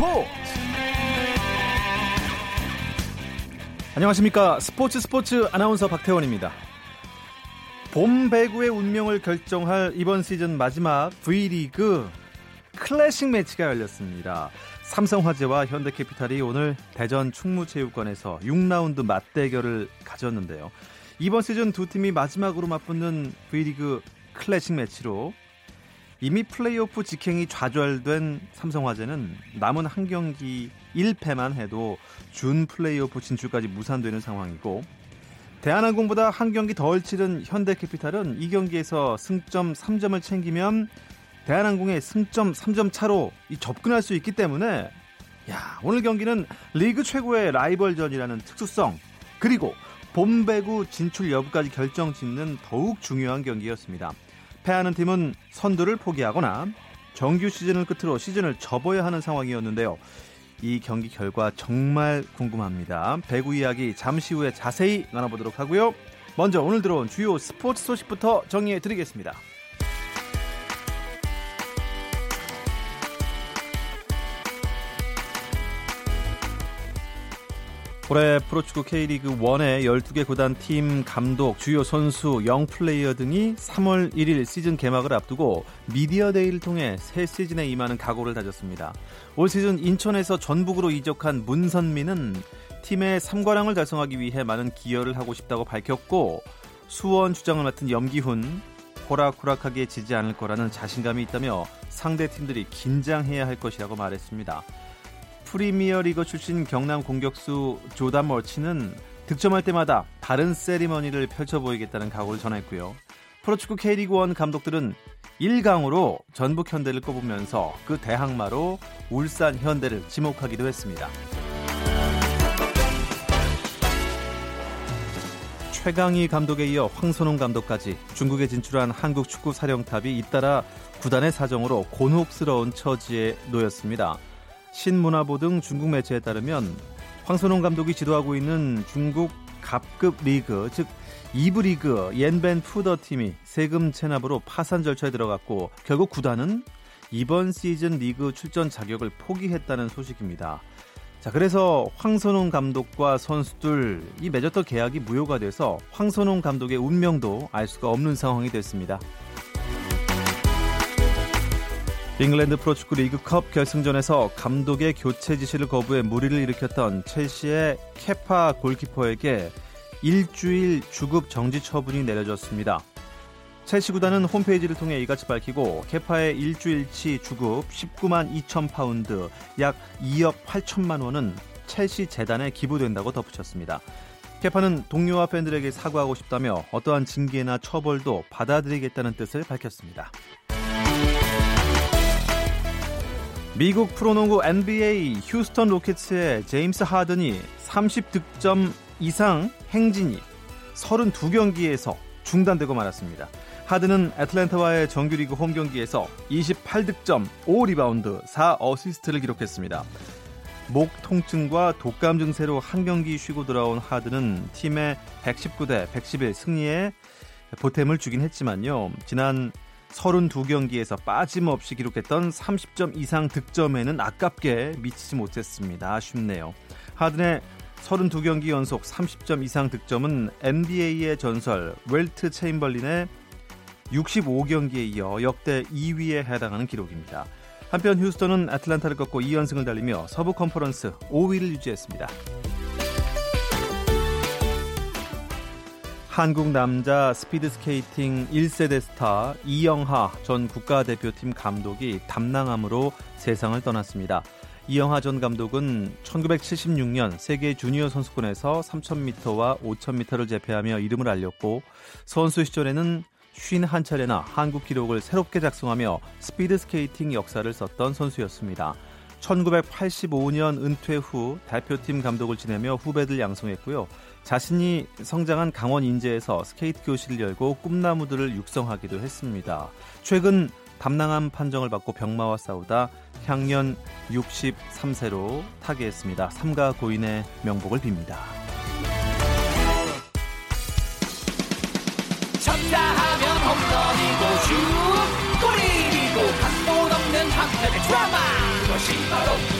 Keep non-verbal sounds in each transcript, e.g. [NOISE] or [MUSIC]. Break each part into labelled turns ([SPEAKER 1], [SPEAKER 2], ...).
[SPEAKER 1] 스포츠. 안녕하십니까. 스포츠 스포츠 아나운서 박태원입니다. 봄 배구의 운명을 결정할 이번 시즌 마지막 V리그 클래식 매치가 열렸습니다. 삼성화재와 현대캐피탈이 오늘 대전 충무체육관에서 6라운드 맞대결을 가졌는데요. 이번 시즌 두 팀이 마지막으로 맞붙는 V리그 클래식 매치로 이미 플레이오프 직행이 좌절된 삼성화재는 남은 한 경기 1패만 해도 준 플레이오프 진출까지 무산되는 상황이고 대한항공보다 한 경기 덜 치른 현대캐피탈은 이 경기에서 승점 3점을 챙기면 대한항공의 승점 3점 차로 접근할 수 있기 때문에 야 오늘 경기는 리그 최고의 라이벌전이라는 특수성 그리고 봄배구 진출 여부까지 결정 짓는 더욱 중요한 경기였습니다. 패하는 팀은 선두를 포기하거나 정규 시즌을 끝으로 시즌을 접어야 하는 상황이었는데요. 이 경기 결과 정말 궁금합니다. 배구 이야기 잠시 후에 자세히 나눠보도록 하고요. 먼저 오늘 들어온 주요 스포츠 소식부터 정리해 드리겠습니다. 올해 프로축구 K리그 1의 12개 구단 팀 감독, 주요 선수, 영 플레이어 등이 3월 1일 시즌 개막을 앞두고 미디어 데이를 통해 새 시즌에 임하는 각오를 다졌습니다. 올 시즌 인천에서 전북으로 이적한 문선민은 팀의 3관왕을 달성하기 위해 많은 기여를 하고 싶다고 밝혔고 수원 주장을 맡은 염기훈 호락호락하게 지지 않을 거라는 자신감이 있다며 상대 팀들이 긴장해야 할 것이라고 말했습니다. 프리미어리그 출신 경남 공격수 조단 멀치는 득점할 때마다 다른 세리머니를 펼쳐 보이겠다는 각오를 전했고요. 프로축구 K리그 1 감독들은 1강으로 전북 현대를 꼽으면서 그 대항마로 울산 현대를 지목하기도 했습니다. 최강희 감독에 이어 황선홍 감독까지 중국에 진출한 한국 축구 사령탑이 잇따라 구단의 사정으로 곤혹스러운 처지에 놓였습니다. 신문화보 등 중국 매체에 따르면 황선홍 감독이 지도하고 있는 중국 갑급 리그 즉 2부 리그 옌볜 푸더 팀이 세금 체납으로 파산 절차에 들어갔고 결국 구단은 이번 시즌 리그 출전 자격을 포기했다는 소식입니다. 자, 그래서 황선홍 감독과 선수들 이 맺었던 계약이 무효가 돼서 황선홍 감독의 운명도 알 수가 없는 상황이 됐습니다. 잉글랜드 프로축구 리그컵 결승전에서 감독의 교체 지시를 거부해 물의를 일으켰던 첼시의 케파 골키퍼에게 일주일 주급 정지 처분이 내려졌습니다. 첼시 구단은 홈페이지를 통해 이같이 밝히고 케파의 일주일치 주급 19만 2천 파운드 약 2억 8천만 원은 첼시 재단에 기부된다고 덧붙였습니다. 케파는 동료와 팬들에게 사과하고 싶다며 어떠한 징계나 처벌도 받아들이겠다는 뜻을 밝혔습니다. 미국 프로농구 NBA 휴스턴 로켓츠의 제임스 하든이 30득점 이상 행진이 32경기에서 중단되고 말았습니다. 하든은 애틀랜타와의 정규리그 홈 경기에서 28득점, 5리바운드, 4어시스트를 기록했습니다. 목 통증과 독감 증세로 한 경기 쉬고 돌아온 하든은 팀의 119대 111 승리에 보탬을 주긴 했지만요. 지난 32경기에서 빠짐없이 기록했던 30점 이상 득점에는 아깝게 미치지 못했습니다. 아쉽네요. 하든의 32경기 연속 30점 이상 득점은 NBA의 전설 윌트 체임벌린의 65경기에 이어 역대 2위에 해당하는 기록입니다. 한편 휴스턴은 애틀란타를 꺾고 2연승을 달리며 서부 컨퍼런스 5위를 유지했습니다. 한국 남자 스피드 스케이팅 1세대 스타 이영하 전 국가대표팀 감독이 담낭암으로 세상을 떠났습니다. 이영하 전 감독은 1976년 세계 주니어 선수권에서 3000m와 5000m를 제패하며 이름을 알렸고 선수 시절에는 51차례나 한국 기록을 새롭게 작성하며 스피드 스케이팅 역사를 썼던 선수였습니다. 1985년 은퇴 후 대표팀 감독을 지내며 후배들 양성했고요. 자신이 성장한 강원 인제에서 스케이트 교실을 열고 꿈나무들을 육성하기도 했습니다. 최근 담낭암 판정을 받고 병마와 싸우다 향년 63세로 타계했습니다. 삼가 고인의 명복을 빕니다. 쳤다 하면 홈런이고 슛 골이고 각본 없는 한편의 드라마 그것이 바로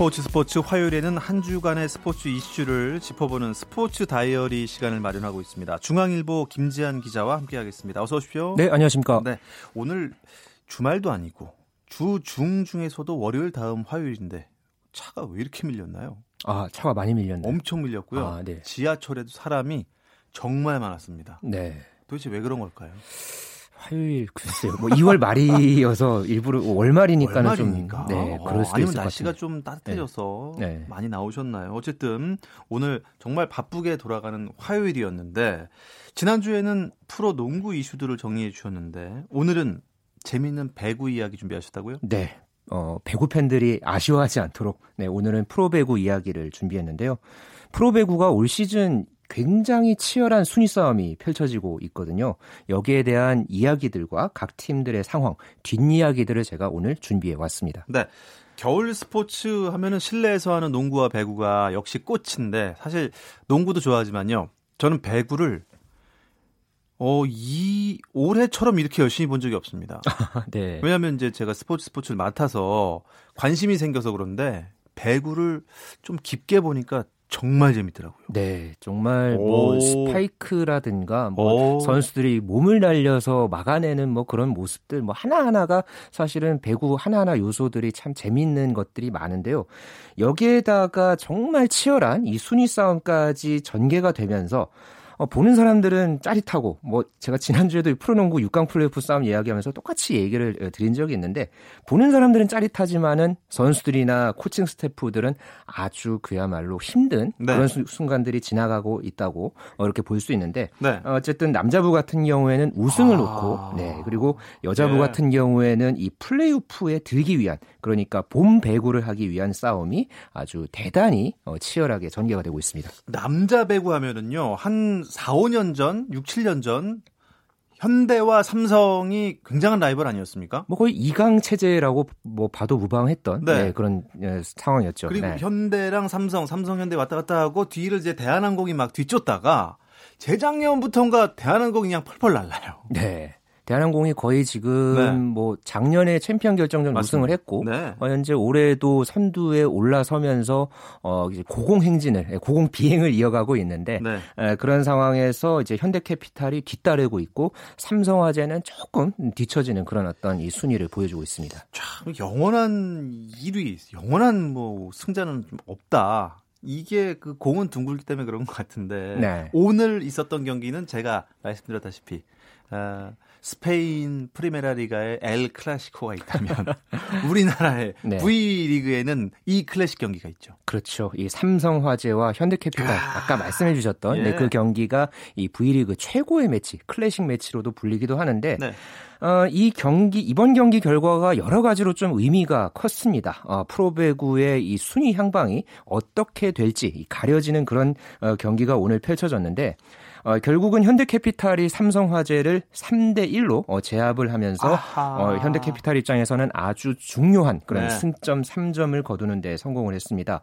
[SPEAKER 2] 스포츠 스포츠
[SPEAKER 1] 화요일에는 한 주간의 스포츠 이슈를 짚어보는 스포츠 다이어리 시간을 마련하고 있습니다. 중앙일보 김지한 기자와 함께하겠습니다. 어서 오십시오.
[SPEAKER 3] 네, 안녕하십니까.
[SPEAKER 1] 네, 오늘 주말도 아니고 주 중 중에서도 월요일 다음 화요일인데 차가 왜 이렇게 밀렸나요?
[SPEAKER 3] 아, 차가 많이 밀렸네요.
[SPEAKER 1] 엄청 밀렸고요.
[SPEAKER 3] 아, 네.
[SPEAKER 1] 지하철에도 사람이 정말 많았습니다.
[SPEAKER 3] 네.
[SPEAKER 1] 도대체 왜 그런 걸까요?
[SPEAKER 3] 화요일 글쎄요. 뭐 2월 말이어서 일부러 월말이니까는
[SPEAKER 1] 월말이니까.
[SPEAKER 3] 좀 네, 그럴 수도
[SPEAKER 1] 아니면
[SPEAKER 3] 있을 것
[SPEAKER 1] 날씨가. 좀 따뜻해져서
[SPEAKER 3] 네. 네.
[SPEAKER 1] 많이 나오셨나요? 어쨌든 오늘 정말 바쁘게 돌아가는 화요일이었는데 지난주에는 프로 농구 이슈들을 정리해 주셨는데 오늘은 재미있는 배구 이야기 준비하셨다고요?
[SPEAKER 3] 네. 어, 배구 팬들이 아쉬워하지 않도록 네, 오늘은 프로배구 이야기를 준비했는데요. 프로배구가 올 시즌 굉장히 치열한 순위 싸움이 펼쳐지고 있거든요. 여기에 대한 이야기들과 각 팀들의 상황, 뒷이야기들을 제가 오늘 준비해 왔습니다.
[SPEAKER 1] 네. 겨울 스포츠 하면은 실내에서 하는 농구와 배구가 역시 꽃인데 사실 농구도 좋아하지만요. 저는 배구를 어, 이 올해처럼 이렇게 열심히 본 적이 없습니다. [LAUGHS]
[SPEAKER 3] 네.
[SPEAKER 1] 왜냐하면 이제 제가 스포츠 스포츠를 맡아서 관심이 생겨서 그런데 배구를 좀 깊게 보니까 정말 재밌더라고요.
[SPEAKER 3] 네, 정말 뭐
[SPEAKER 1] 오.
[SPEAKER 3] 스파이크라든가 뭐
[SPEAKER 1] 오.
[SPEAKER 3] 선수들이 몸을 날려서 막아내는 뭐 그런 모습들 뭐 하나하나가 사실은 배구 하나하나 요소들이 참 재밌는 것들이 많은데요. 여기에다가 정말 치열한 이 순위 싸움까지 전개가 되면서 어, 보는 사람들은 짜릿하고 뭐 제가 지난주에도 이 프로농구 6강 플레이오프 싸움 이야기하면서 똑같이 얘기를 어, 드린 적이 있는데 보는 사람들은 짜릿하지만은 선수들이나 코칭 스태프들은 아주 그야말로 힘든
[SPEAKER 1] 네.
[SPEAKER 3] 그런 수- 순간들이 지나가고 있다고 어, 이렇게 볼 수 있는데
[SPEAKER 1] 네.
[SPEAKER 3] 어, 어쨌든 남자부 같은 경우에는 우승을
[SPEAKER 1] 아.
[SPEAKER 3] 놓고 네 그리고 여자부
[SPEAKER 1] 예.
[SPEAKER 3] 같은 경우에는 이 플레이오프에 들기 위한 그러니까 봄 배구를 하기 위한 싸움이 아주 대단히 어, 치열하게 전개가 되고 있습니다.
[SPEAKER 1] 남자 배구 하면은요. 한 4, 5년 전, 6, 7년 전 현대와 삼성이 굉장한 라이벌 아니었습니까?
[SPEAKER 3] 뭐 거의 2강 체제라고 뭐 봐도 무방했던
[SPEAKER 1] 네.
[SPEAKER 3] 네, 그런 예, 상황이었죠.
[SPEAKER 1] 그리고
[SPEAKER 3] 네.
[SPEAKER 1] 현대랑 삼성, 삼성 현대 왔다 갔다 하고 뒤를 이제 대한항공이 막 뒤쫓다가 재작년부터인가 대한항공이 그냥 펄펄 날라요.
[SPEAKER 3] 네. 대한항공이 거의 지금
[SPEAKER 1] 네.
[SPEAKER 3] 뭐 작년에 챔피언 결정전
[SPEAKER 1] 맞습니다.
[SPEAKER 3] 우승을 했고
[SPEAKER 1] 네.
[SPEAKER 3] 어, 현재 올해도 선두에 올라서면서 어 이제 고공 행진을 예, 고공 비행을 이어가고 있는데
[SPEAKER 1] 네.
[SPEAKER 3] 에, 그런 상황에서 이제 현대캐피탈이 뒤따르고 있고 삼성화재는 조금 뒤처지는 그런 어떤 이 순위를 보여주고 있습니다.
[SPEAKER 1] 참 영원한 1위, 영원한 뭐 승자는 좀 없다. 이게 그 공은 둥글기 때문에 그런 것 같은데
[SPEAKER 3] 네.
[SPEAKER 1] 오늘 있었던 경기는 제가 말씀드렸다시피 아, 스페인 프리메라 리가의 엘 클라시코가 있다면 [LAUGHS] 우리나라의
[SPEAKER 3] 네.
[SPEAKER 1] V 리그에는 이 클래식 경기가 있죠.
[SPEAKER 3] 그렇죠. 이 삼성화재와 현대캐피탈 아 까 말씀해 주셨던
[SPEAKER 1] 예.
[SPEAKER 3] 네, 그 경기가 이 V리그 최고의 매치, 클래식 매치로도 불리기도 하는데
[SPEAKER 1] 네.
[SPEAKER 3] 어, 이 경기 이번 경기 결과가 여러 가지로 좀 의미가 컸습니다. 어, 프로배구의 이 순위 향방이 어떻게 될지 이 가려지는 그런 어, 경기가 오늘 펼쳐졌는데 어, 결국은 현대캐피탈이 삼성화재를 3대 1로 어, 제압을 하면서
[SPEAKER 1] 아하.
[SPEAKER 3] 어, 현대캐피탈 입장에서는 아주 중요한 그런
[SPEAKER 1] 네.
[SPEAKER 3] 승점 3점을 거두는 데 성공을 했습니다.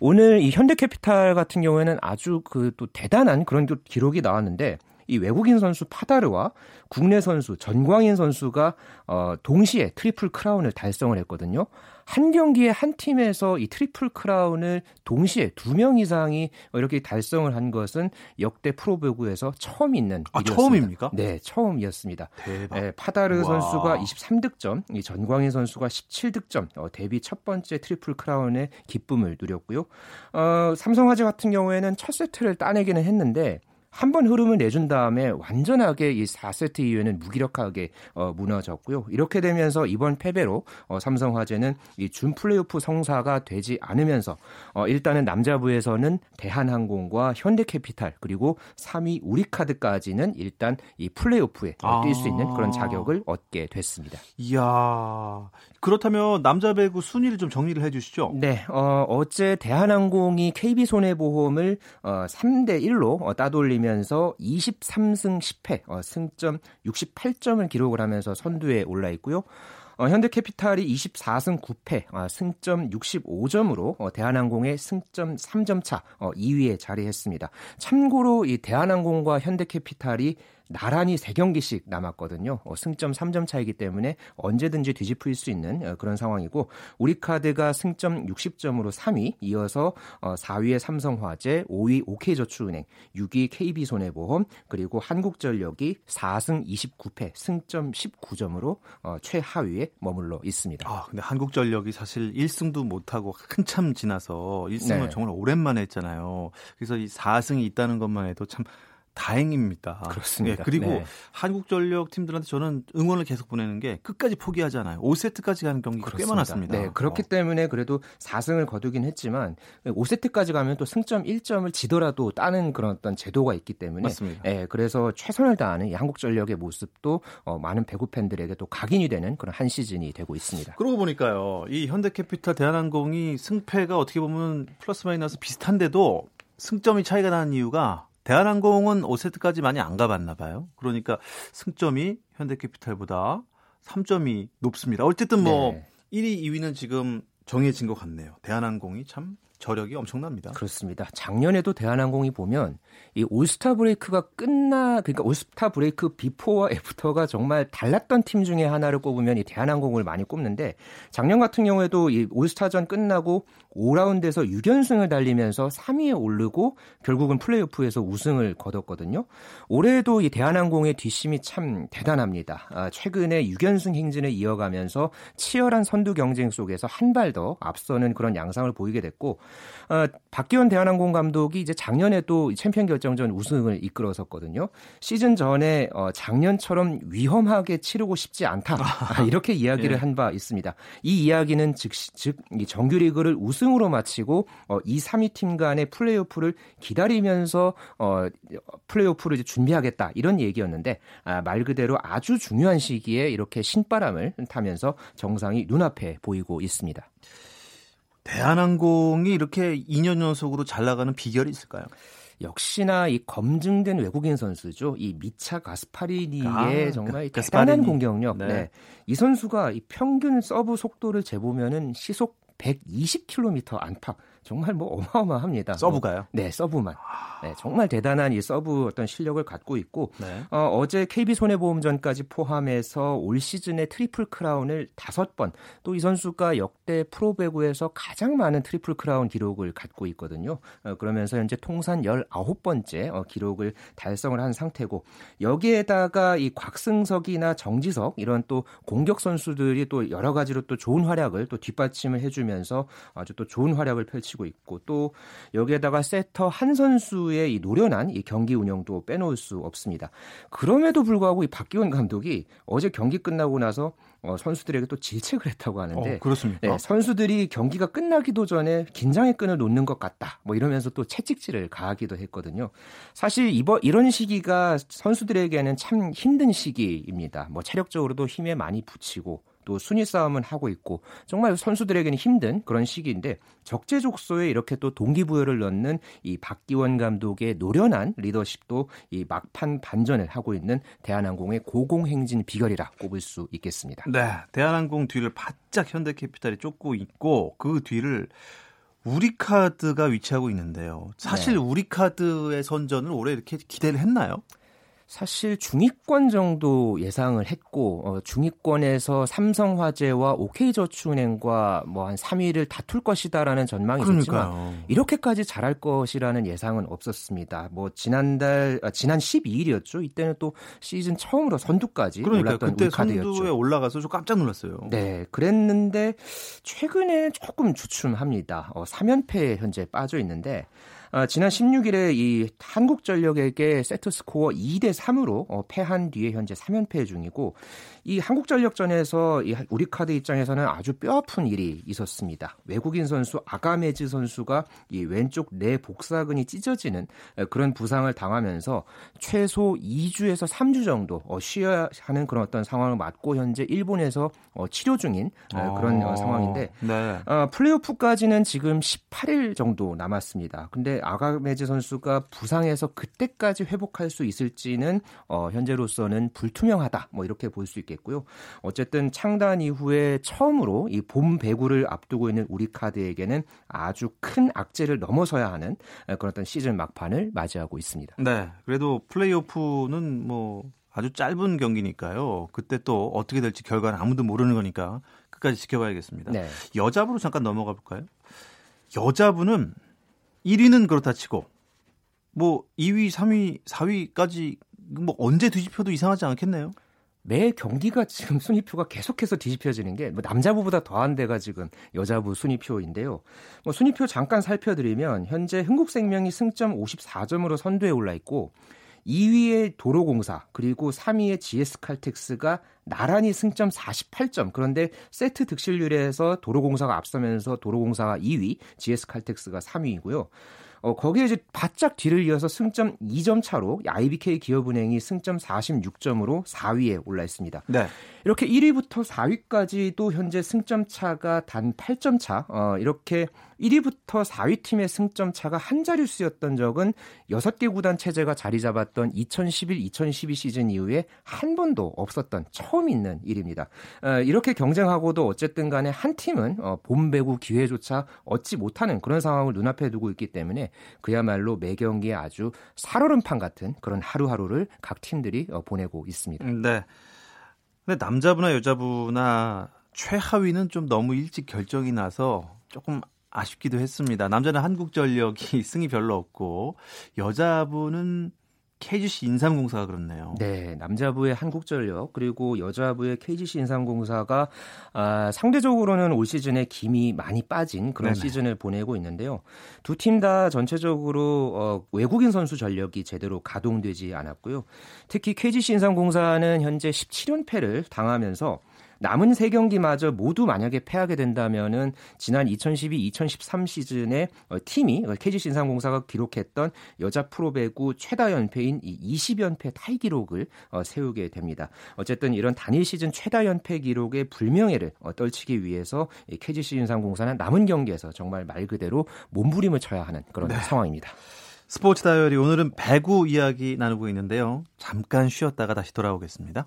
[SPEAKER 3] 오늘 이 현대캐피탈 같은 경우에는 아주 그 또 대단한 그런 또 기록이 나왔는데 이 외국인 선수 파다르와 국내 선수 전광인 선수가 어, 동시에 트리플 크라운을 달성을 했거든요. 한 경기에 한 팀에서 이 트리플 크라운을 동시에 두 명 이상이 이렇게 달성을 한 것은 역대 프로배구에서 처음 있는
[SPEAKER 1] 아,
[SPEAKER 3] 일이었습니다.
[SPEAKER 1] 처음입니까?
[SPEAKER 3] 네, 처음이었습니다.
[SPEAKER 1] 대박.
[SPEAKER 3] 예, 파다르
[SPEAKER 1] 와.
[SPEAKER 3] 선수가 23득점, 이 전광인 선수가 17득점, 어, 데뷔 첫 번째 트리플 크라운의 기쁨을 누렸고요. 어, 삼성화재 같은 경우에는 첫 세트를 따내기는 했는데 한 번 흐름을 내준 다음에 완전하게 이 4세트 이후에는 무기력하게 어, 무너졌고요. 이렇게 되면서 이번 패배로 어, 삼성화재는 이 준 플레이오프 성사가 되지 않으면서 어, 일단은 남자부에서는 대한항공과 현대캐피탈 그리고 3위 우리카드까지는 일단 이 플레이오프에 어, 뛸수 있는 그런 자격을 얻게 됐습니다.
[SPEAKER 1] 이야 그렇다면 남자 배구 순위를 좀 정리를 해주시죠.
[SPEAKER 3] 네, 어, 어제 대한항공이 KB 손해보험을 어, 3대 1로 어, 따돌리면서 23승 10패, 어, 승점 68점을 기록을 하면서 선두에 올라 있고요. 어, 현대캐피탈이 24승 9패, 어, 승점 65점으로 어, 대한항공의 승점 3점 차 어, 2위에 자리했습니다. 참고로 이 대한항공과 현대캐피탈이 나란히 3경기씩 남았거든요. 어, 승점 3점 차이기 때문에 언제든지 뒤집힐 수 있는 어, 그런 상황이고 우리카드가 승점 60점으로 3위, 이어서 어, 4위의 삼성화재, 5위 OK저축은행, 6위 KB손해보험, 그리고 한국전력이 4승 29패, 승점 19점으로 어, 최하위에 머물러 있습니다.
[SPEAKER 1] 아, 근데 한국전력이 사실 1승도 못하고 한참 지나서 1승을 네. 정말 오랜만에 했잖아요. 그래서 이 4승이 있다는 것만 해도 참 다행입니다.
[SPEAKER 3] 그렇습니다.
[SPEAKER 1] 네, 그리고 네. 한국전력 팀들한테 저는 응원을 계속 보내는 게 끝까지 포기하잖아요. 5세트까지 가는 경기가 그렇습니다. 꽤 많았습니다.
[SPEAKER 3] 네, 그렇기 어. 때문에 그래도 4승을 거두긴 했지만 5세트까지 가면 또 승점 1점을 지더라도 따는 그런 어떤 제도가 있기 때문에
[SPEAKER 1] 맞습니다.
[SPEAKER 3] 네, 그래서 최선을 다하는 이 한국전력의 모습도 어, 많은 배구 팬들에게 또 각인이 되는 그런 한 시즌이 되고 있습니다.
[SPEAKER 1] 그러고 보니까요. 이 현대캐피탈 대한항공이 승패가 어떻게 보면 플러스 마이너스 비슷한데도 승점이 차이가 나는 이유가 대한항공은 5세트까지 많이 안 가봤나 봐요. 그러니까 승점이 현대캐피탈보다 3점이 높습니다. 어쨌든 뭐 네. 1위, 2위는 지금 정해진 것 같네요. 대한항공이 참 저력이 엄청납니다.
[SPEAKER 3] 그렇습니다. 작년에도 대한항공이 보면 이 올스타 브레이크가 끝나 그러니까 올스타 브레이크 비포와 애프터가 정말 달랐던 팀 중에 하나를 꼽으면 이 대한항공을 많이 꼽는데 작년 같은 경우에도 이 올스타전 끝나고 5라운드에서 6연승을 달리면서 3위에 오르고 결국은 플레이오프에서 우승을 거뒀거든요. 올해도 이 대한항공의 뒷심이 참 대단합니다. 아, 최근에 6연승 행진을 이어가면서 치열한 선두 경쟁 속에서 한 발 더 앞서는 그런 양상을 보이게 됐고 어, 박기원 대한항공 감독이 이제 작년에도 챔피언 결정전 우승을 이끌었었거든요. 시즌 전에 어, 작년처럼 위험하게 치르고 싶지 않다 아, 이렇게 이야기를 예. 한바 있습니다. 이 이야기는 즉, 즉 정규리그를 우승으로 마치고 어, 2, 3위 팀 간의 플레이오프를 기다리면서 어, 플레이오프를 이제 준비하겠다 이런 얘기였는데 아, 말 그대로 아주 중요한 시기에 이렇게 신바람을 타면서 정상이 눈앞에 보이고 있습니다.
[SPEAKER 1] 대한항공이 이렇게 2년 연속으로 잘 나가는 비결이 있을까요?
[SPEAKER 3] 역시나 이 검증된 외국인 선수죠. 이 미차 가스파리니의 아, 정말 가, 대단한 공격력. 네. 네. 이 선수가 이 평균 서브 속도를 재보면은 시속 120km 안팎. 정말 뭐 어마어마합니다.
[SPEAKER 1] 서브가요?
[SPEAKER 3] 네, 서브만. 네, 정말 대단한 이 서브 어떤 실력을 갖고 있고 네. 어, 제 KB 손해보험전까지 포함해서 올 시즌에 트리플 크라운을 다섯 번 또 이 선수가 역대 프로 배구에서 가장 많은 트리플 크라운 기록을 갖고 있거든요. 어, 그러면서 현재 통산 19번째 어, 기록을 달성을 한 상태고 여기에다가 이 곽승석이나 정지석 이런 또 공격 선수들이 또 여러 가지로 또 좋은 활약을 또 뒷받침을 해주면서 아주 또 좋은 활약을 펼치고 펼치고 있고 또 여기에다가 세터 한 선수의 이 노련한 이 경기 운영도 빼놓을 수 없습니다. 그럼에도 불구하고 이 박기원 감독이 어제 경기 끝나고 나서 어, 선수들에게 또 질책을 했다고 하는데
[SPEAKER 1] 어, 그렇습니까?
[SPEAKER 3] 네, 선수들이 경기가 끝나기도 전에 긴장의 끈을 놓는 것 같다. 뭐 이러면서 또 채찍질을 가하기도 했거든요. 사실 이번 이런 시기가 선수들에게는 참 힘든 시기입니다. 뭐 체력적으로도 힘에 많이 붙이고 또 순위 싸움은 하고 있고 정말 선수들에게는 힘든 그런 시기인데 적재적소에 이렇게 또 동기부여를 넣는 이 박기원 감독의 노련한 리더십도 이 막판 반전을 하고 있는 대한항공의 고공행진 비결이라 꼽을 수 있겠습니다.
[SPEAKER 1] 네, 대한항공 뒤를 바짝 현대캐피탈이 쫓고 있고 그 뒤를 우리카드가 위치하고 있는데요. 사실 네. 우리카드의 선전을 올해 이렇게 기대를 했나요?
[SPEAKER 3] 사실 중위권 정도 예상을 했고 어, 중위권에서 삼성화재와 OK저축은행과 뭐 한 3위를 다툴 것이다라는 전망이 있었지만 이렇게까지 잘할 것이라는 예상은 없었습니다. 뭐 지난달 아, 지난 12일이었죠. 이때는 또 시즌 처음으로 선두까지
[SPEAKER 1] 그러니까
[SPEAKER 3] 올랐던
[SPEAKER 1] 그때 우리카드였죠. 선두에 올라가서 좀 깜짝 놀랐어요.
[SPEAKER 3] 네, 그랬는데 최근에 조금 주춤합니다. 어, 3연패에 현재 빠져 있는데 아, 지난 16일에 이 한국전력에게 세트 스코어 2대 3으로 어, 패한 뒤에 현재 3연패 중이고 이 한국전력전에서 이 우리카드 입장에서는 아주 뼈아픈 일이 있었습니다. 외국인 선수 아가메즈 선수가 이 왼쪽 내 복사근이 찢어지는 그런 부상을 당하면서 최소 2주에서 3주 정도 어, 쉬어야 하는 그런 어떤 상황을 맞고 현재 일본에서 어, 치료 중인 어, 그런 어, 상황인데 네. 어, 플레이오프까지는 지금 18일 정도 남았습니다. 근데 아가메즈 선수가 부상에서 그때까지 회복할 수 있을지는 어, 현재로서는 불투명하다. 뭐 이렇게 볼 수 있겠습니다. 있겠고요. 어쨌든 창단 이후에 처음으로 이 봄 배구를 앞두고 있는 우리 카드에게는 아주 큰 악재를 넘어서야 하는 그런 어떤 시즌 막판을 맞이하고 있습니다.
[SPEAKER 1] 네. 그래도 플레이오프는 뭐 아주 짧은 경기니까요. 그때 또 어떻게 될지 결과는 아무도 모르는 거니까 끝까지 지켜봐야겠습니다. 네. 여자부로 잠깐 넘어가 볼까요? 여자부는 1위는 그렇다 치고 뭐 2위, 3위, 4위까지 뭐 언제 뒤집혀도 이상하지 않겠네요.
[SPEAKER 3] 매 경기가 지금 순위표가 계속해서 뒤집혀지는 게 뭐 남자부보다 더한 데가 지금 여자부 순위표인데요. 뭐 순위표 잠깐 살펴드리면 현재 흥국생명이 승점 54점으로 선두에 올라 있고 2위의 도로공사 그리고 3위의 GS칼텍스가 나란히 승점 48점. 그런데 세트 득실률에서 도로공사가 앞서면서 도로공사가 2위, GS칼텍스가 3위이고요. 어, 거기에 이제 바짝 뒤를 이어서 승점 2점 차로 IBK 기업은행이 승점 46점으로 4위에 올라 있습니다. 네. 이렇게 1위부터 4위까지도 현재 승점 차가 단 8점 차. 어, 이렇게 1위부터 4위 팀의 승점 차가 한 자릿수였던 적은 6개 구단 체제가 자리 잡았던 2011-2012 시즌 이후에 한 번도 없었던 처음 있는 일입니다. 어, 이렇게 경쟁하고도 어쨌든 간에 한 팀은 어, 봄 배구 기회조차 얻지 못하는 그런 상황을 눈앞에 두고 있기 때문에 그야말로 매 경기에 아주 살얼음판 같은 그런 하루하루를 각 팀들이 어, 보내고 있습니다.
[SPEAKER 1] 네. 근데 남자부나 여자부나 최하위는 좀 너무 일찍 결정이 나서 조금 아쉽기도 했습니다. 남자는 한국전력이 [LAUGHS] 승이 별로 없고 여자부는 KGC 인삼공사가 그렇네요.
[SPEAKER 3] 네, 남자부의 한국전력 그리고 여자부의 KGC 인삼공사가 아, 상대적으로는 올 시즌에 김이 많이 빠진 그런 네네. 시즌을 보내고 있는데요. 두 팀 다 전체적으로 어, 외국인 선수 전력이 제대로 가동되지 않았고요. 특히 KGC 인삼공사는 현재 17연패를 당하면서 남은 세 경기마저 모두 만약에 패하게 된다면은 지난 2012-2013 시즌에 어, 팀이 KG 신상공사가 기록했던 여자 프로배구 최다 연패인 이 20연패 타이 기록을 어, 세우게 됩니다. 어쨌든 이런 단일 시즌 최다 연패 기록의 불명예를 어, 떨치기 위해서 KG 신상공사는 남은 경기에서 정말 말 그대로 몸부림을 쳐야 하는 그런 네. 상황입니다.
[SPEAKER 1] 스포츠 다이어리 오늘은 배구 이야기 나누고 있는데요. 잠깐 쉬었다가 다시 돌아오겠습니다.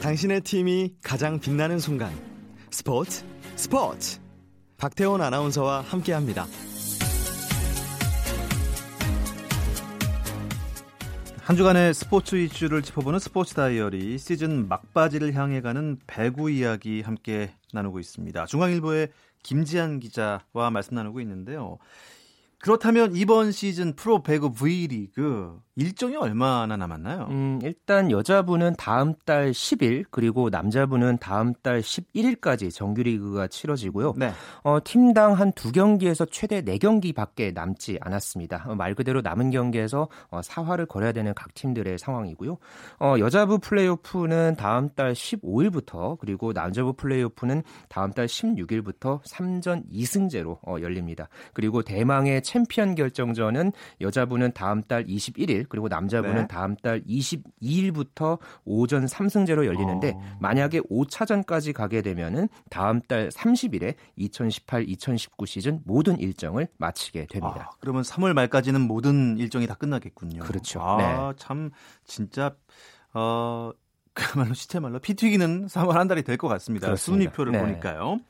[SPEAKER 4] 당신의 팀이 가장 빛나는 순간 스포츠 스포츠 박태원 아나운서와 함께합니다.
[SPEAKER 1] 한 주간의 스포츠 이슈를 짚어보는 스포츠 다이어리 시즌 막바지를 향해 가는 배구 이야기 함께 나누고 있습니다. 중앙일보의 김지한 기자와 말씀 나누고 있는데요. 그렇다면 이번 시즌 프로 배구 V리그 일정이 얼마나 남았나요?
[SPEAKER 3] 음, 일단 여자부는 다음 달 10일 그리고 남자부는 다음 달 11일까지 정규리그가 치러지고요. 네. 어, 팀당 한 두 경기에서 최대 4경기밖에 남지 않았습니다. 어, 말 그대로 남은 경기에서 어, 사활을 걸어야 되는 각 팀들의 상황이고요. 어, 여자부 플레이오프는 다음 달 15일부터 그리고 남자부 플레이오프는 다음 달 16일부터 3전 2승제로 어, 열립니다. 그리고 대망의 챔피언 결정전은 여자부는 다음 달 21일 그리고 남자부는 네. 다음 달 22일부터 오전 3승제로 열리는데 어. 만약에 5차전까지 가게 되면은 다음 달 30일에 2018-2019 시즌 모든 일정을 마치게 됩니다.
[SPEAKER 1] 아, 그러면 3월 말까지는 모든 일정이 다 끝나겠군요.
[SPEAKER 3] 그렇죠.
[SPEAKER 1] 아, 네. 참 진짜 어 그야말로 시체말로 피 튀기는 3월 한 달이 될 것 같습니다. 그렇습니다. 순위표를 네. 보니까요.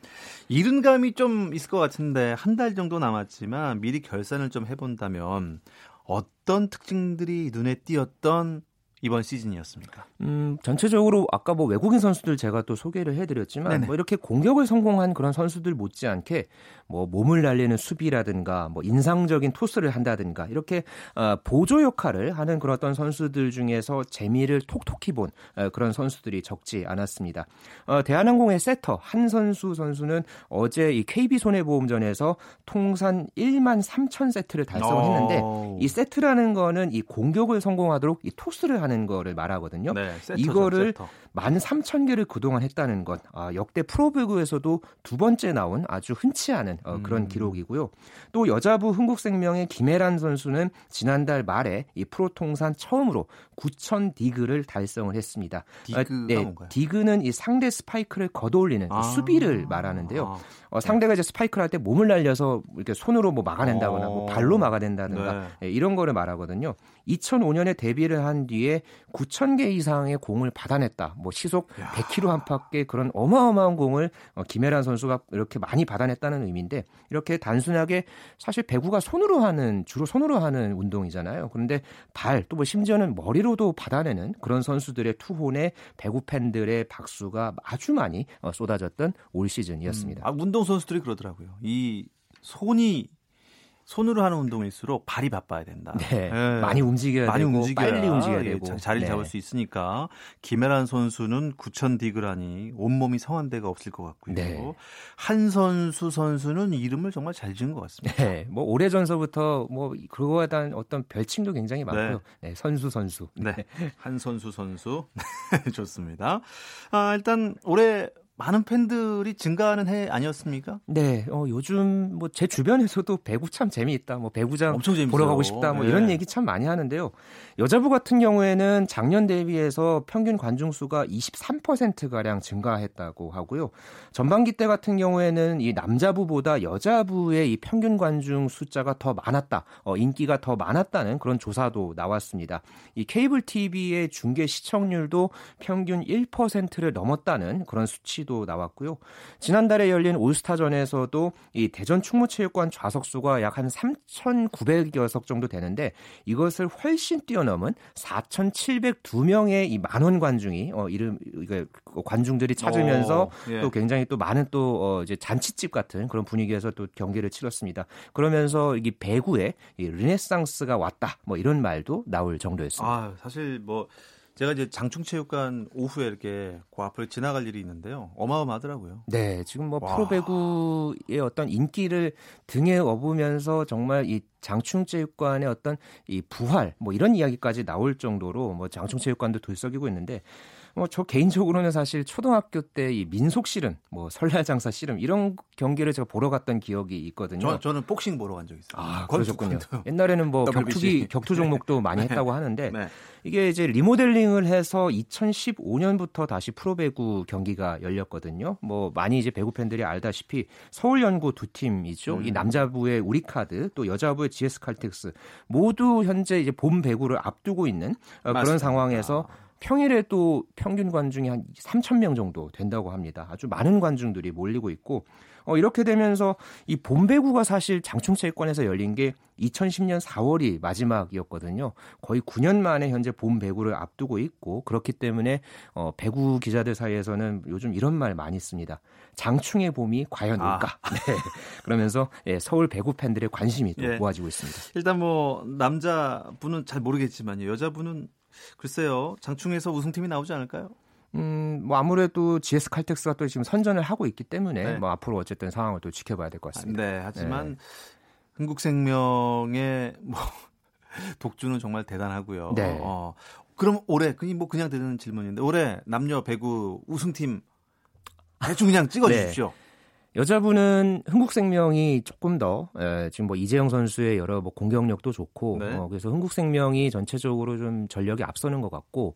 [SPEAKER 1] 이른 감이 좀 있을 것 같은데 한 달 정도 남았지만 미리 결산을 좀 해본다면 어떤 특징들이 눈에 띄었던 이번 시즌이었습니까?
[SPEAKER 3] 음, 전체적으로 아까 뭐 외국인 선수들 제가 또 소개를 해드렸지만
[SPEAKER 1] 네네.
[SPEAKER 3] 뭐 이렇게 공격을 성공한 그런 선수들 못지않게 뭐 몸을 날리는 수비라든가 뭐 인상적인 토스를 한다든가 이렇게 어, 보조 역할을 하는 그런 어떤 선수들 중에서 재미를 톡톡히 본 어, 그런 선수들이 적지 않았습니다. 어, 대한항공의 세터 한선수 선수는 어제 이 KB 손해보험전에서 통산 1만 3천 세트를 달성했는데
[SPEAKER 1] 어.
[SPEAKER 3] 이 세트라는 거는 이 공격을 성공하도록 이 토스를 하는 거를 말하거든요.
[SPEAKER 1] 네, 세터죠,
[SPEAKER 3] 이거를
[SPEAKER 1] 세터.
[SPEAKER 3] 13,000개를 그동안 했다는 것. 아, 역대 프로배구에서도 두 번째 나온 아주 흔치 않은 어,
[SPEAKER 1] 음.
[SPEAKER 3] 그런 기록이고요. 또 여자부 흥국생명의 김해란 선수는 지난달 말에 이 프로 통산 처음으로 9,000 디그를 달성을 했습니다.
[SPEAKER 1] 디그가
[SPEAKER 3] 아,
[SPEAKER 1] 뭔가요?
[SPEAKER 3] 디그는 이 상대 스파이크를 걷어올리는 이
[SPEAKER 1] 아.
[SPEAKER 3] 수비를 말하는데요.
[SPEAKER 1] 아.
[SPEAKER 3] 어, 상대가 이제 스파이크를 할 때 몸을 날려서 이렇게 손으로 뭐 막아낸다거나 뭐
[SPEAKER 1] 어.
[SPEAKER 3] 발로 막아낸다든가
[SPEAKER 1] 네.
[SPEAKER 3] 예, 이런 거를 말하거든요. 2005년에 데뷔를 한 뒤에 9,000개 이상의 공을 받아냈다. 뭐 시속 100km 안팎의 그런 어마어마한 공을 어, 김해란 선수가 이렇게 많이 받아냈다는 의미인데 이렇게 단순하게 사실 배구가 손으로 하는 주로 손으로 하는 운동이잖아요. 그런데 발 또 뭐 심지어는 머리로도 받아내는 그런 선수들의 투혼에 배구 팬들의 박수가 아주 많이 어, 쏟아졌던 올 시즌이었습니다.
[SPEAKER 1] 아, 운동 선수들이 그러더라고요. 이 손이 손으로 하는 운동일수록 발이 바빠야 된다.
[SPEAKER 3] 네,
[SPEAKER 1] 예.
[SPEAKER 3] 많이 움직여야
[SPEAKER 1] 많이
[SPEAKER 3] 되고
[SPEAKER 1] 움직여야
[SPEAKER 3] 빨리 움직여야
[SPEAKER 1] 예,
[SPEAKER 3] 되고
[SPEAKER 1] 자- 자리를
[SPEAKER 3] 네.
[SPEAKER 1] 잡을 수 있으니까 김혜란 선수는 9천 디그라니 온몸이 성한 데가 없을 것 같고요.
[SPEAKER 3] 네.
[SPEAKER 1] 한 선수 선수는 이름을 정말 잘 지은 것 같습니다.
[SPEAKER 3] 네, 뭐 오래 전서부터 뭐 그거에 대한 어떤 별칭도 굉장히 많고요. 네, 선수 선수.
[SPEAKER 1] 네. 한 선수 선수. [LAUGHS] 좋습니다. 아, 일단 올해 많은 팬들이 증가하는 해 아니었습니까?
[SPEAKER 3] 네, 어, 요즘 뭐 제 주변에서도 배구 참 재미있다, 뭐 배구장
[SPEAKER 1] 엄청 재밌어요.
[SPEAKER 3] 보러 가고 싶다, 뭐
[SPEAKER 1] 네.
[SPEAKER 3] 이런 얘기 참 많이 하는데요. 여자부 같은 경우에는 작년 대비해서 평균 관중 수가 23% 가량 증가했다고 하고요. 전반기 때 같은 경우에는 이 남자부보다 여자부의 이 평균 관중 숫자가 더 많았다, 어, 인기가 더 많았다는 그런 조사도 나왔습니다. 이 케이블 TV의 중계 시청률도 평균 1%를 넘었다는 그런 수치도 나왔고요. 지난달에 열린 올스타전에서도 이 대전 충무체육관 좌석 수가 약 한 3,900여 석 정도 되는데 이것을 훨씬 뛰어넘은 4,702명의 이 만원 관중이 어 이름 이게 관중들이 찾으면서
[SPEAKER 1] 어, 예.
[SPEAKER 3] 또 굉장히 또 많은 또 어, 이제 잔치집 같은 그런 분위기에서 또 경기를 치렀습니다. 그러면서 이 배구에 이 르네상스가 왔다. 뭐 이런 말도 나올 정도였습니다.
[SPEAKER 1] 아, 사실 뭐 제가 이제 장충체육관 오후에 이렇게 그 앞을 지나갈 일이 있는데요. 어마어마하더라고요.
[SPEAKER 3] 네, 지금 뭐
[SPEAKER 1] 와.
[SPEAKER 3] 프로배구의 어떤 인기를 등에 업으면서 정말 이 장충체육관의 어떤 이 부활 뭐 이런 이야기까지 나올 정도로 뭐 장충체육관도 들썩이고 있는데 뭐 저 개인적으로는 사실 초등학교 때 이 민속 씨름, 뭐 설날 장사 씨름 이런 경기를 제가 보러 갔던 기억이 있거든요.
[SPEAKER 1] 저, 저는 복싱 보러 간 적 있어요.
[SPEAKER 3] 아, 그러셨군요. [LAUGHS] 옛날에는 뭐
[SPEAKER 1] WBC.
[SPEAKER 3] 격투기 격투 종목도 [LAUGHS] 많이 했다고 하는데
[SPEAKER 1] 네.
[SPEAKER 3] 이게 이제 리모델링을 해서 2015년부터 다시 프로배구 경기가 열렸거든요. 뭐 많이 이제 배구 팬들이 알다시피 서울 연고 두 팀이죠.
[SPEAKER 1] 음.
[SPEAKER 3] 이 남자부의 우리카드 또 여자부의 GS 칼텍스 모두 현재 이제 봄 배구를 앞두고 있는 어, 그런
[SPEAKER 1] 맞습니다.
[SPEAKER 3] 상황에서 평일에 또 평균 관중이 한 3천 명 정도 된다고 합니다. 아주 많은 관중들이 몰리고 있고 어, 이렇게 되면서 이 봄배구가 사실 장충체육관에서 열린 게 2010년 4월이 마지막이었거든요. 거의 9년 만에 현재 봄배구를 앞두고 있고 그렇기 때문에 어, 배구 기자들 사이에서는 요즘 이런 말 많이 씁니다. 장충의 봄이 과연
[SPEAKER 1] 아.
[SPEAKER 3] 올까? [LAUGHS] 네. 그러면서 예, 서울 배구 팬들의 관심이 또
[SPEAKER 1] 예.
[SPEAKER 3] 모아지고 있습니다.
[SPEAKER 1] 일단 뭐 남자분은 잘 모르겠지만요. 여자분은 글쎄요. 장충에서 우승팀이 나오지 않을까요?
[SPEAKER 3] 음, 뭐 아무래도 GS 칼텍스가 또 지금 선전을 하고 있기 때문에
[SPEAKER 1] 네.
[SPEAKER 3] 뭐 앞으로 어쨌든 상황을 또 지켜봐야 될 것 같습니다.
[SPEAKER 1] 네, 하지만 흥국생명의 뭐 [LAUGHS] 독주는 정말 대단하고요.
[SPEAKER 3] 네.
[SPEAKER 1] 어, 그럼 올해 그냥 뭐 그냥 되는 질문인데 올해 남녀 배구 우승팀 대충 그냥 찍어 주십시오.
[SPEAKER 3] 여자분은 흥국생명이 조금 더 에, 지금 뭐 이재영 선수의 여러 뭐 공격력도 좋고
[SPEAKER 1] 네.
[SPEAKER 3] 어, 그래서 흥국생명이 전체적으로 좀 전력이 앞서는 것 같고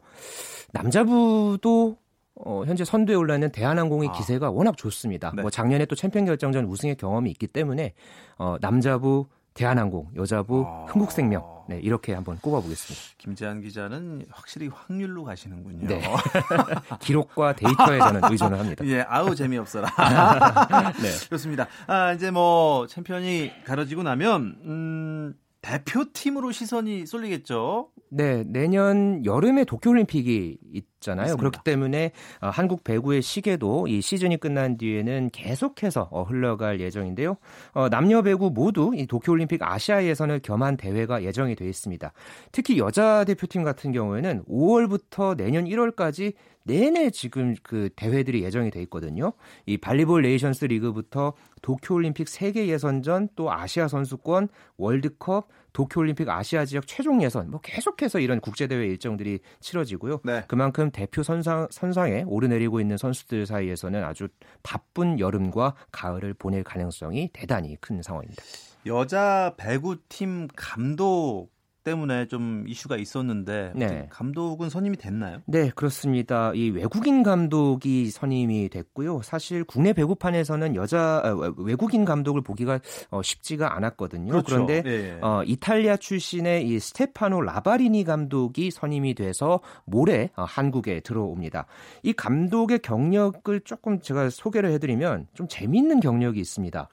[SPEAKER 3] 남자부도 어, 현재 선두에 올라 있는 대한항공의
[SPEAKER 1] 아.
[SPEAKER 3] 기세가 워낙 좋습니다.
[SPEAKER 1] 네.
[SPEAKER 3] 뭐 작년에 또 챔피언 결정전 우승의 경험이 있기 때문에 어, 남자부 대한항공, 여자부
[SPEAKER 1] 아.
[SPEAKER 3] 흥국생명 네, 이렇게 한번 꼽아보겠습니다.
[SPEAKER 1] 김재한 기자는 확실히 확률로 가시는군요.
[SPEAKER 3] 네. [LAUGHS] [LAUGHS] 기록과 데이터에 저는 의존을 합니다.
[SPEAKER 1] 예, 아우 재미없어라. [LAUGHS]
[SPEAKER 3] 네.
[SPEAKER 1] 좋습니다. 아, 이제 뭐 챔피언이 가려지고 나면 음, 대표팀으로 시선이 쏠리겠죠.
[SPEAKER 3] 네, 내년 여름에 도쿄올림픽이 있잖아요.
[SPEAKER 1] 맞습니다.
[SPEAKER 3] 그렇기 때문에 어, 한국 배구의 시계도 이 시즌이 끝난 뒤에는 계속해서 어, 흘러갈 예정인데요. 어, 남녀 배구 모두 이 도쿄올림픽 아시아 예선을 겸한 대회가 예정이 되어 있습니다. 특히 여자 대표팀 같은 경우에는 5월부터 내년 1월까지 내내 지금 그 대회들이 예정이 돼 있거든요. 이 발리볼 네이션스 리그부터 도쿄올림픽 세계 예선전 또 아시아 선수권 월드컵 도쿄올림픽 아시아 지역 최종 예선 뭐 계속해서 이런 국제대회 일정들이 치러지고요.
[SPEAKER 1] 네.
[SPEAKER 3] 그만큼 대표 선상, 선상에 오르내리고 있는 선수들 사이에서는 아주 바쁜 여름과 가을을 보낼 가능성이 대단히 큰 상황입니다.
[SPEAKER 1] 여자 배구팀 감독 때문에 좀 이슈가 있었는데
[SPEAKER 3] 네.
[SPEAKER 1] 감독은 선임이 됐나요?
[SPEAKER 3] 네, 그렇습니다. 이 외국인 감독이 선임이 됐고요. 사실 국내 배구판에서는 여자 아, 외국인 감독을 보기가 어, 쉽지가 않았거든요. 그런데
[SPEAKER 1] 예, 예.
[SPEAKER 3] 어, 이탈리아 출신의 이 스테파노 라바리니 감독이 선임이 돼서 모레 어, 한국에 들어옵니다. 이 감독의 경력을 조금 제가 소개를 해드리면 좀 재미있는 경력이 있습니다.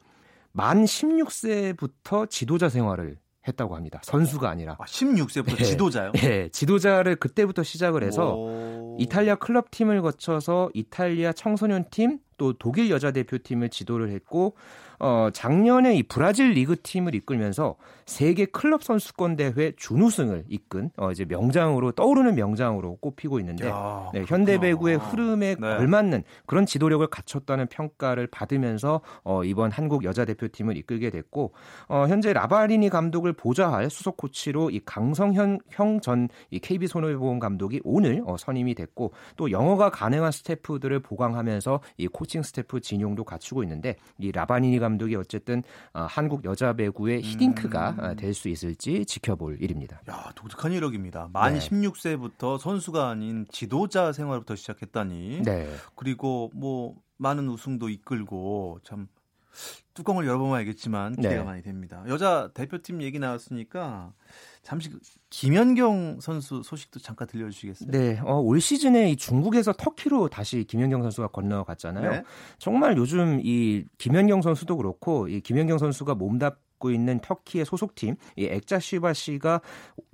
[SPEAKER 3] 만 16세부터 지도자 생활을 했다고 합니다. 선수가 아니라.
[SPEAKER 1] 아, 16세부터
[SPEAKER 3] 네.
[SPEAKER 1] 지도자요?
[SPEAKER 3] 예, 지도자를 그때부터 시작을 해서
[SPEAKER 1] 오.
[SPEAKER 3] 이탈리아 클럽 팀을 거쳐서 이탈리아 청소년 팀, 또 독일 여자 대표팀을 지도를 했고 어, 작년에 이 브라질 리그 팀을 이끌면서 세계 클럽 선수권 대회 준우승을 이끈 어, 이제 명장으로 떠오르는 명장으로 꼽히고 있는데
[SPEAKER 1] 야,
[SPEAKER 3] 네. 현대 배구의 흐름에
[SPEAKER 1] 네.
[SPEAKER 3] 걸맞는 그런 지도력을 갖췄다는 평가를 받으면서 어, 이번 한국 여자 대표팀을 이끌게 됐고 어, 현재 라바리니 감독을 보좌할 수석 코치로 이 강성형 전 이 KB 손해보험 감독이 오늘 어, 선임이 됐고 또 영어가 가능한 스태프들을 보강하면서 이 코칭 스태프 진용도 갖추고 있는데 이 라바리니 감독 이 어쨌든 어, 한국 여자 배구의 히딩크가
[SPEAKER 1] 음.
[SPEAKER 3] 될수 있을지 지켜볼 일입니다.
[SPEAKER 1] 야, 독특한 이력입니다. 만
[SPEAKER 3] 네.
[SPEAKER 1] 16세부터 선수가 아닌 지도자 생활부터 시작했다니.
[SPEAKER 3] 네.
[SPEAKER 1] 그리고 뭐 많은 우승도 이끌고 참 뚜껑을 열어보면 알겠지만 기대가
[SPEAKER 3] 네.
[SPEAKER 1] 많이 됩니다. 여자 대표팀 얘기 나왔으니까 잠시 그 김연경 선수 소식도 잠깐 들려주시겠어요?
[SPEAKER 3] 네, 어, 올 시즌에 이 중국에서 터키로 다시 김연경 선수가 건너갔잖아요.
[SPEAKER 1] 네.
[SPEAKER 3] 정말 요즘 이 김연경 선수도 그렇고 이 김연경 선수가 몸 담고 있는 터키의 소속팀 엑자시바시가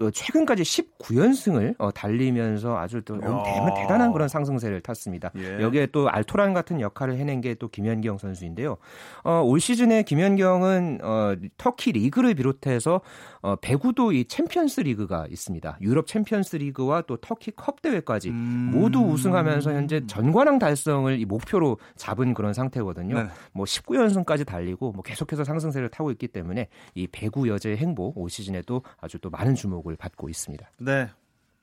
[SPEAKER 3] 어, 최근까지 19연승을 어, 달리면서 아주 또
[SPEAKER 1] 야.
[SPEAKER 3] 대단, 대단한 그런 상승세를 탔습니다.
[SPEAKER 1] 예.
[SPEAKER 3] 여기에 또 알토란 같은 역할을 해낸 게 또 김연경 선수인데요. 어, 올 시즌에 김연경은 어, 터키 리그를 비롯해서 어, 배구도 이 챔피언스 리그가 있습니다. 유럽 챔피언스 리그와 또 터키 컵 대회까지
[SPEAKER 1] 음.
[SPEAKER 3] 모두 우승하면서 현재 전관왕 달성을 이 목표로 잡은 그런 상태거든요.
[SPEAKER 1] 네.
[SPEAKER 3] 뭐 19연승까지 달리고 뭐 계속해서 상승세를 타고 있기 때문에 이 배구 여제의 행보 올 시즌에도 아주 또 많은 주목을 받고 있습니다.
[SPEAKER 1] 네.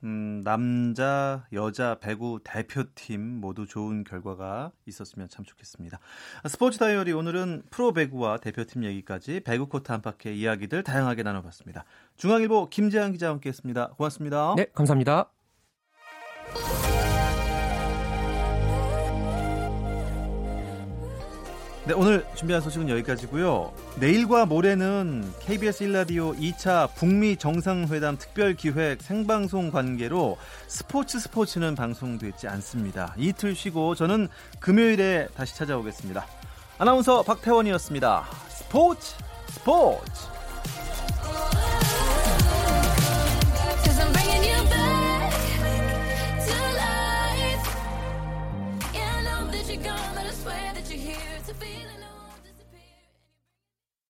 [SPEAKER 1] 음, 남자, 여자 배구 대표팀 모두 좋은 결과가 있었으면 참 좋겠습니다. 스포츠 다이어리 오늘은 프로 배구와 대표팀 얘기까지 배구 코트 안팎의 이야기들 다양하게 나눠봤습니다. 중앙일보 김재한 기자와 함께했습니다. 고맙습니다.
[SPEAKER 3] 네, 감사합니다.
[SPEAKER 1] 네, 오늘 준비한 소식은 여기까지고요. 내일과 모레는 KBS 1라디오 2차 북미 정상회담 특별 기획 생방송 관계로 스포츠 스포츠는 방송되지 않습니다. 이틀 쉬고 저는 금요일에 다시 찾아오겠습니다. 아나운서 박태원이었습니다. 스포츠 스포츠